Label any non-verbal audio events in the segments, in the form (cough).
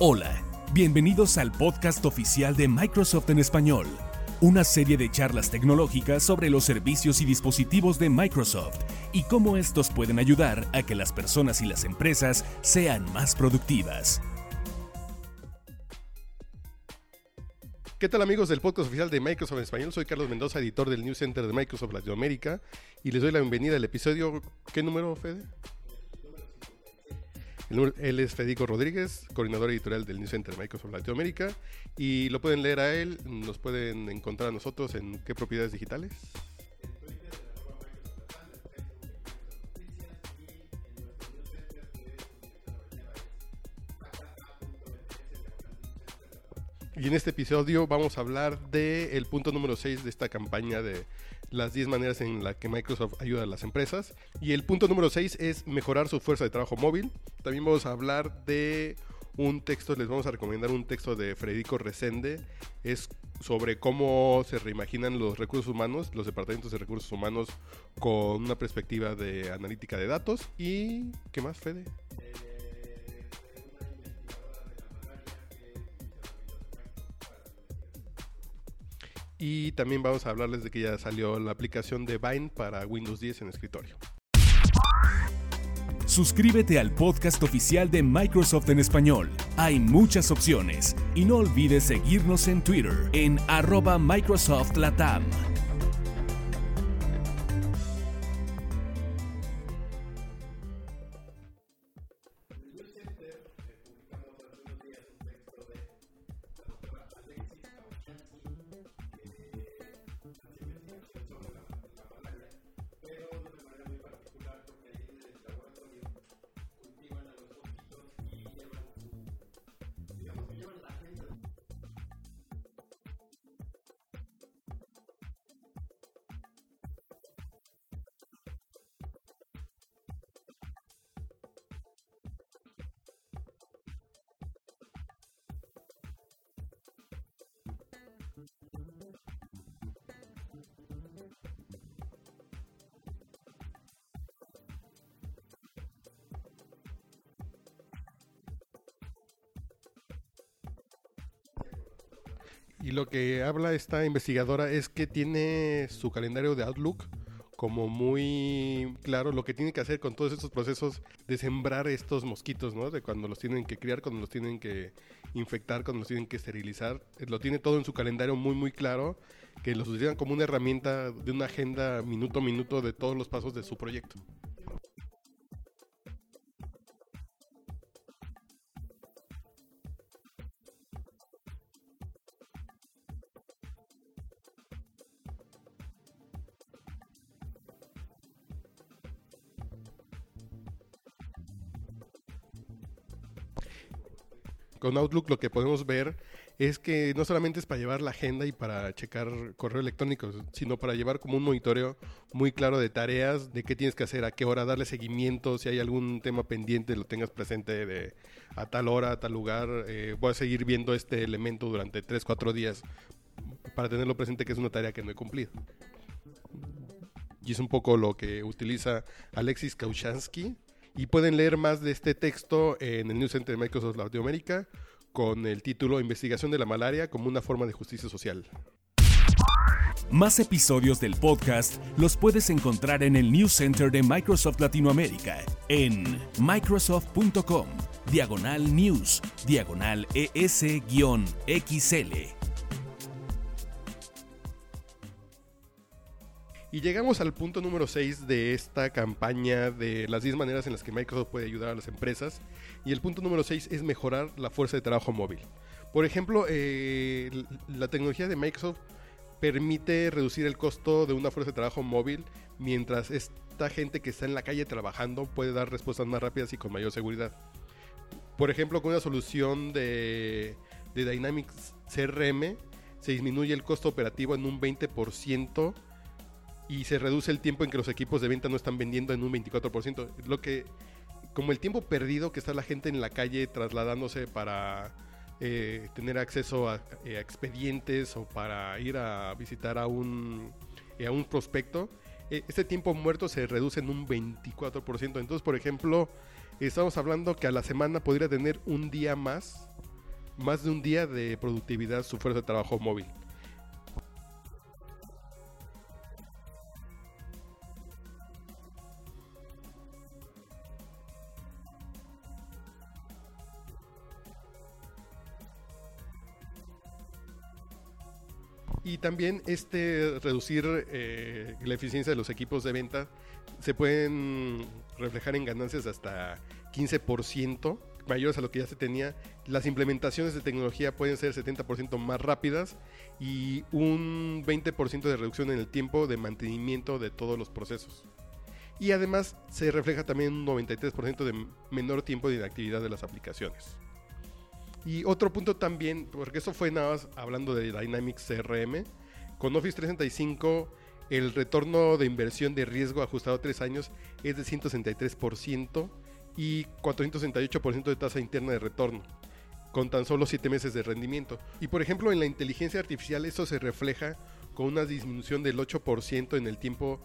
Hola, bienvenidos al podcast oficial de Microsoft en español, una serie de charlas tecnológicas sobre los servicios y dispositivos de Microsoft y cómo estos pueden ayudar a que las personas y las empresas sean más productivas. ¿Qué tal amigos del podcast oficial de Microsoft en español? Soy Carlos Mendoza, editor del News Center de Microsoft Latinoamérica y les doy la bienvenida al episodio... ¿Qué número, Fede? Él es Federico Rodríguez, coordinador editorial del News Center Microsoft Latinoamérica. Y lo pueden leer a él, nos pueden encontrar a nosotros en qué propiedades digitales. Y en este episodio vamos a hablar del punto número 6 de esta campaña de las 10 maneras en las que Microsoft ayuda a las empresas. Y el punto número 6 es mejorar su fuerza de trabajo móvil. También vamos a hablar de un texto, les vamos a recomendar un texto de Federico Resende. Es sobre cómo se reimaginan los recursos humanos, los departamentos de recursos humanos con una perspectiva de analítica de datos. ¿Y qué más, Fede? Y también vamos a hablarles de que ya salió la aplicación de Vine para Windows 10 en escritorio. Suscríbete al podcast oficial de Microsoft en español. Hay muchas opciones y no olvides seguirnos en Twitter en arroba Microsoft Latam. Y lo que habla esta investigadora es que tiene su calendario de Outlook como muy claro lo que tiene que hacer con todos estos procesos de sembrar estos mosquitos, ¿no? De cuando los tienen que criar, cuando los tienen que infectar, cuando los tienen que esterilizar. Eh, lo tiene todo en su calendario muy, muy claro, que los utilizan como una herramienta de una agenda minuto a minuto de todos los pasos de su proyecto. Con Outlook lo que podemos ver es que no solamente es para llevar la agenda y para checar correo electrónico, sino para llevar como un monitoreo muy claro de tareas, de qué tienes que hacer, a qué hora darle seguimiento, si hay algún tema pendiente lo tengas presente de a tal hora, a tal lugar. Eh, voy a seguir viendo este elemento durante 3, 4 días para tenerlo presente que es una tarea que no he cumplido. Y es un poco lo que utiliza Alexis Kaushansky y pueden leer más de este texto en el News Center de Microsoft Latinoamérica con el título Investigación de la malaria como una forma de justicia social. Más episodios del podcast los puedes encontrar en el News Center de Microsoft Latinoamérica en microsoft.com, diagonal news, diagonal ES-XL. Y llegamos al punto número 6 de esta campaña de las 10 maneras en las que Microsoft puede ayudar a las empresas. Y el punto número 6 es mejorar la fuerza de trabajo móvil. Por ejemplo, eh, la tecnología de Microsoft permite reducir el costo de una fuerza de trabajo móvil mientras esta gente que está en la calle trabajando puede dar respuestas más rápidas y con mayor seguridad. Por ejemplo, con una solución de, de Dynamics CRM se disminuye el costo operativo en un 20% y se reduce el tiempo en que los equipos de venta no están vendiendo en un 24%. Lo que, como el tiempo perdido que está la gente en la calle trasladándose para eh, tener acceso a, eh, expedientes o para ir a visitar a un, eh, a un prospecto, este tiempo muerto se reduce en un 24%. Entonces, por ejemplo, estamos hablando que a la semana podría tener un día más más de un día de productividad su fuerza de trabajo móvil. Y también este reducir eh, la eficiencia de los equipos de venta se pueden reflejar en ganancias hasta 15% mayores a lo que ya se tenía. Las implementaciones de tecnología pueden ser 70% más rápidas y un 20% de reducción en el tiempo de mantenimiento de todos los procesos. Y además se refleja también un 93% de menor tiempo de inactividad de las aplicaciones. Y otro punto también, porque eso fue nada más hablando de Dynamics CRM, con Office 365 el retorno de inversión de riesgo ajustado a 3 años es de 163% y 468% de tasa interna de retorno, con tan solo 7 meses de rendimiento. Y por ejemplo, en la inteligencia artificial eso se refleja con una disminución del 8% en el tiempo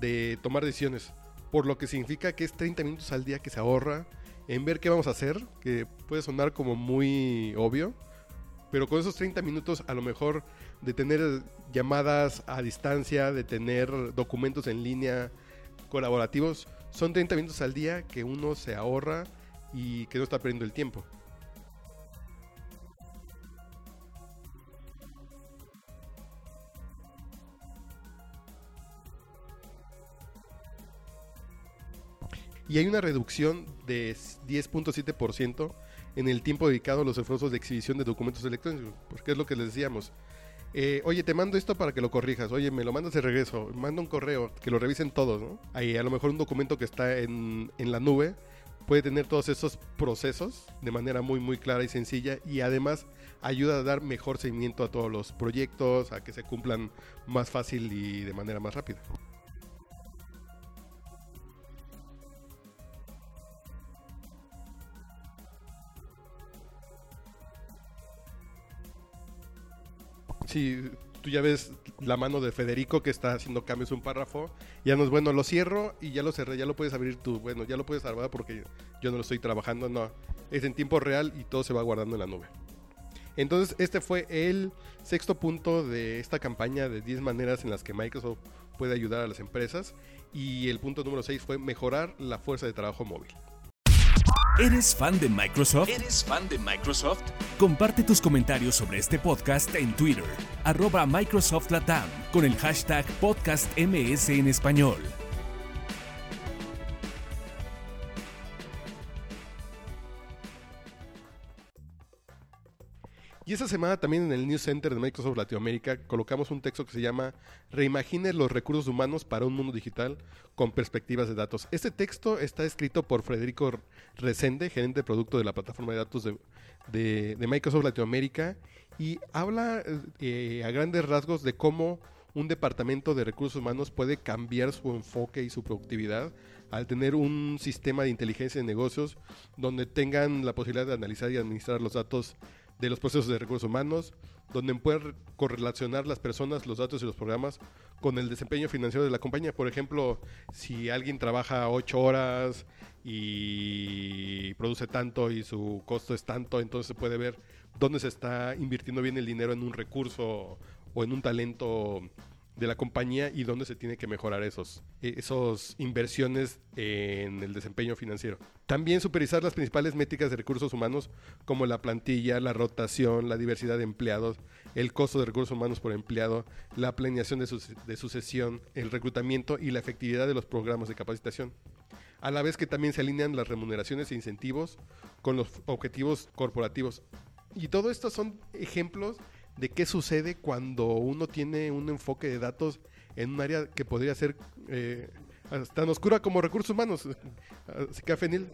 de tomar decisiones, por lo que significa que es 30 minutos al día que se ahorra en ver qué vamos a hacer, que puede sonar como muy obvio, pero con esos 30 minutos a lo mejor de tener llamadas a distancia, de tener documentos en línea colaborativos, son 30 minutos al día que uno se ahorra y que no está perdiendo el tiempo. Y hay una reducción de 10.7% en el tiempo dedicado a los esfuerzos de exhibición de documentos electrónicos, porque es lo que les decíamos. Eh, oye, te mando esto para que lo corrijas. Oye, me lo mandas de regreso. Manda un correo, que lo revisen todos, ¿no? Ahí a lo mejor un documento que está en, en la nube puede tener todos esos procesos de manera muy, muy clara y sencilla y además ayuda a dar mejor seguimiento a todos los proyectos, a que se cumplan más fácil y de manera más rápida. Si tú ya ves la mano de Federico que está haciendo cambios un párrafo, ya no es bueno, lo cierro y ya lo cerré, ya lo puedes abrir tú. Bueno, ya lo puedes salvar porque yo no lo estoy trabajando, no. Es en tiempo real y todo se va guardando en la nube. Entonces, este fue el sexto punto de esta campaña de 10 maneras en las que Microsoft puede ayudar a las empresas. Y el punto número 6 fue mejorar la fuerza de trabajo móvil. ¿Eres fan de Microsoft? ¿Eres fan de Microsoft? Comparte tus comentarios sobre este podcast en Twitter, arroba Microsoft Latam, con el hashtag podcastms en español. Y esta semana también en el News Center de Microsoft Latinoamérica colocamos un texto que se llama Reimagine los recursos humanos para un mundo digital con perspectivas de datos. Este texto está escrito por Federico Resende, gerente de producto de la plataforma de datos de, Microsoft Latinoamérica, y habla eh, a grandes rasgos de cómo un departamento de recursos humanos puede cambiar su enfoque y su productividad al tener un sistema de inteligencia de negocios donde tengan la posibilidad de analizar y administrar los datos de los procesos de recursos humanos, donde pueden correlacionar las personas, los datos y los programas con el desempeño financiero de la compañía. Por ejemplo, si alguien trabaja ocho horas y produce tanto y su costo es tanto, entonces se puede ver dónde se está invirtiendo bien el dinero en un recurso o en un talento de la compañía y dónde se tiene que mejorar esos, esos inversiones en el desempeño financiero. También supervisar las principales métricas de recursos humanos como la plantilla, la rotación, la diversidad de empleados, el costo de recursos humanos por empleado, la planeación de, de sucesión, el reclutamiento y la efectividad de los programas de capacitación. A la vez que también se alinean las remuneraciones e incentivos con los objetivos corporativos. Y todo esto son ejemplos de qué sucede cuando uno tiene un enfoque de datos en un área que podría ser eh, tan oscura como recursos humanos. Así que Fenil.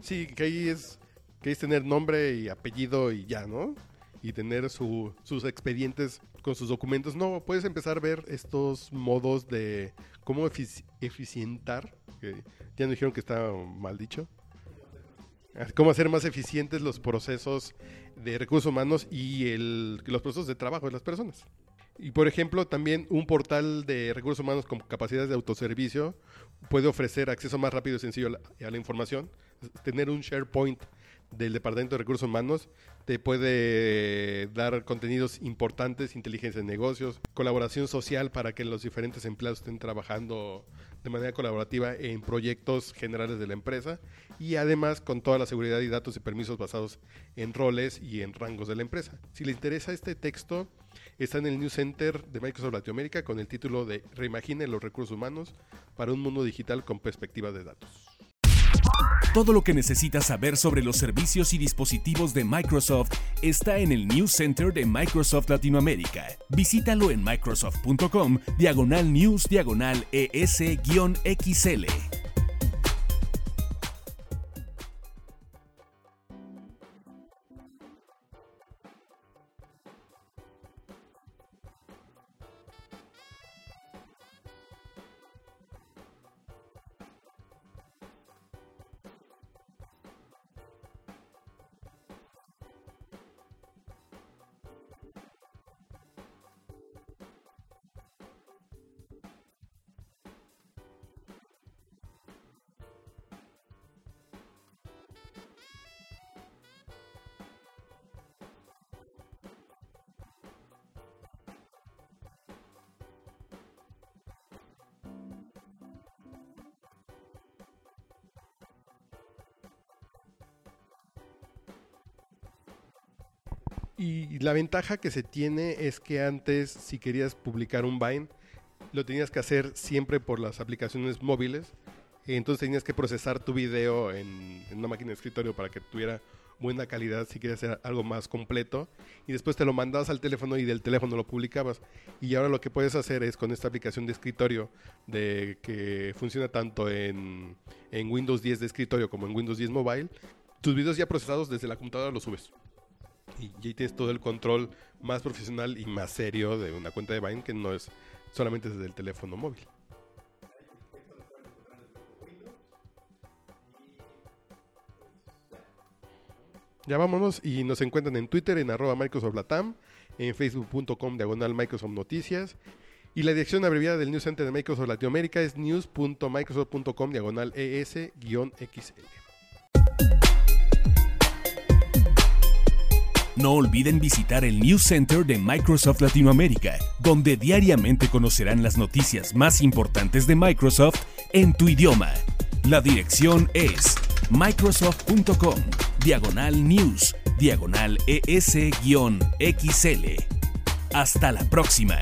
Sí, que ahí es que es tener nombre y apellido y ya, ¿no? Y tener sus expedientes con sus documentos. No, puedes empezar a ver estos modos de cómo eficientar. Que ya nos dijeron que está mal dicho (laughs) cómo hacer más eficientes los procesos de recursos humanos y los procesos de trabajo de las personas. Y por ejemplo, también un portal de recursos humanos con capacidades de autoservicio puede ofrecer acceso más rápido y sencillo a la, información, tener un SharePoint del Departamento de Recursos Humanos te puede dar contenidos importantes, inteligencia de negocios, colaboración social para que los diferentes empleados estén trabajando de manera colaborativa en proyectos generales de la empresa y además con toda la seguridad y datos y permisos basados en roles y en rangos de la empresa. Si les interesa este texto, está en el News Center de Microsoft Latinoamérica con el título de Reimagine los recursos humanos para un mundo digital con perspectiva de datos. Todo lo que necesitas saber sobre los servicios y dispositivos de Microsoft está en el News Center de Microsoft Latinoamérica. Visítalo en microsoft.com diagonal news diagonal ES-XL. Y la ventaja que se tiene es que antes, si querías publicar un Vine, lo tenías que hacer siempre por las aplicaciones móviles. Entonces tenías que procesar tu video en, una máquina de escritorio para que tuviera buena calidad si querías hacer algo más completo. Y después te lo mandabas al teléfono y del teléfono lo publicabas. Y ahora lo que puedes hacer es con esta aplicación de escritorio de que funciona tanto en, en Windows 10 de escritorio como en Windows 10 Mobile, tus videos ya procesados desde la computadora los subes y ya tienes todo el control más profesional y más serio de una cuenta de Vine que no es solamente desde el teléfono móvil. Ya vámonos y nos encuentran en Twitter en arroba Microsoft Latam, en facebook.com diagonal Microsoft Noticias y la dirección abreviada del News Center de Microsoft Latinoamérica es news.microsoft.com diagonal ES-XL. No olviden visitar el News Center de Microsoft Latinoamérica, donde diariamente conocerán las noticias más importantes de Microsoft en tu idioma. La dirección es microsoft.com, diagonal news, diagonal ES-XL. Hasta la próxima.